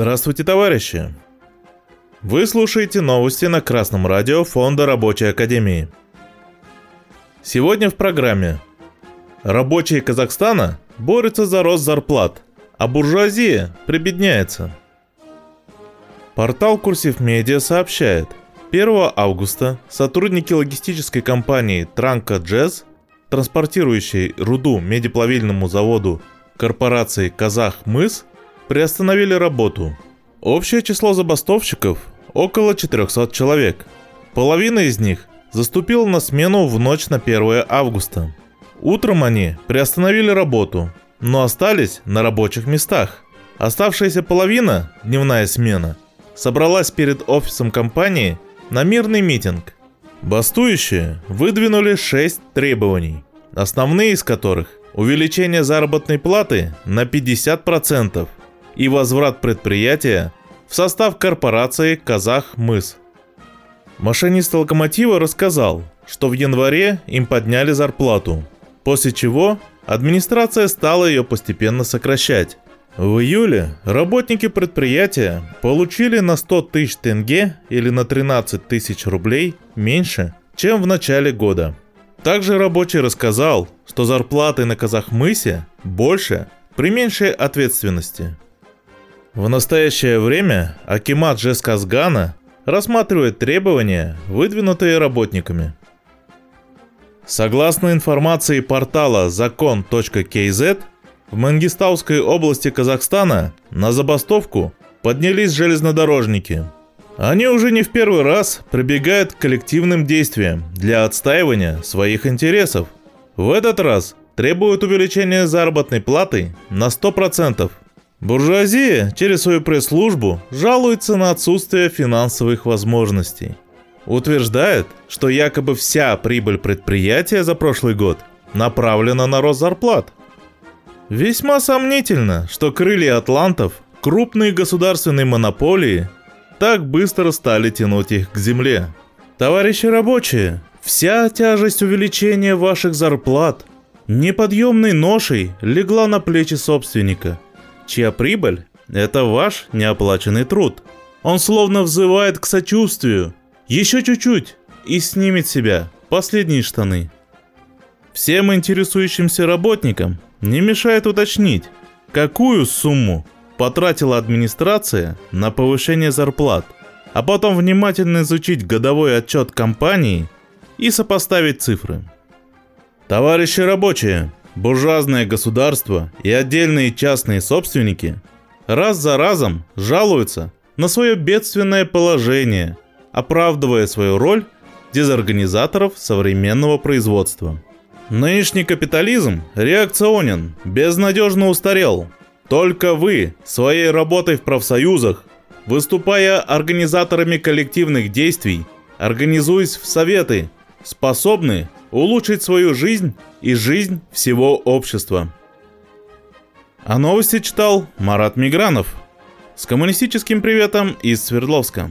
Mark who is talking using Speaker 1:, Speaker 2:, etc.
Speaker 1: Здравствуйте, товарищи! Вы слушаете новости на Красном радио Фонда Рабочей Академии. Сегодня в программе Рабочие Казахстана борются за рост зарплат, а буржуазия прибедняется. Портал Курсив Медиа сообщает, 1 августа сотрудники логистической компании Транка Джез, транспортирующей руду медиплавильному заводу корпорации Казах Мыс, приостановили работу. Общее число забастовщиков – около 400 человек. Половина из них заступила на смену в ночь на 1 августа. Утром они приостановили работу, но остались на рабочих местах. Оставшаяся половина, дневная смена, собралась перед офисом компании на мирный митинг. Бастующие выдвинули 6 требований, основные из которых – увеличение заработной платы на 50% – и возврат предприятия в состав корпорации «Казах-Мыс». Машинист локомотива рассказал, что в январе им подняли зарплату, после чего администрация стала ее постепенно сокращать. В июле работники предприятия получили на 100 тысяч тенге или на 13 тысяч рублей меньше, чем в начале года. Также рабочий рассказал, что зарплаты на Казахмысе больше при меньшей ответственности – в настоящее время Акимат Жесказгана рассматривает требования, выдвинутые работниками. Согласно информации портала закон.кз, в Мангистауской области Казахстана на забастовку поднялись железнодорожники. Они уже не в первый раз прибегают к коллективным действиям для отстаивания своих интересов. В этот раз требуют увеличения заработной платы на 100%. Буржуазия через свою пресс-службу жалуется на отсутствие финансовых возможностей. Утверждает, что якобы вся прибыль предприятия за прошлый год направлена на рост зарплат. Весьма сомнительно, что крылья атлантов, крупные государственные монополии, так быстро стали тянуть их к земле. Товарищи рабочие, вся тяжесть увеличения ваших зарплат неподъемной ношей легла на плечи собственника – чья прибыль – это ваш неоплаченный труд. Он словно взывает к сочувствию. Еще чуть-чуть и снимет себя последние штаны. Всем интересующимся работникам не мешает уточнить, какую сумму потратила администрация на повышение зарплат, а потом внимательно изучить годовой отчет компании и сопоставить цифры. Товарищи рабочие, буржуазное государство и отдельные частные собственники раз за разом жалуются на свое бедственное положение, оправдывая свою роль дезорганизаторов современного производства. Нынешний капитализм реакционен, безнадежно устарел. Только вы своей работой в профсоюзах, выступая организаторами коллективных действий, организуясь в советы, способны улучшить свою жизнь и жизнь всего общества. А новости читал Марат Мигранов. С коммунистическим приветом из Свердловска.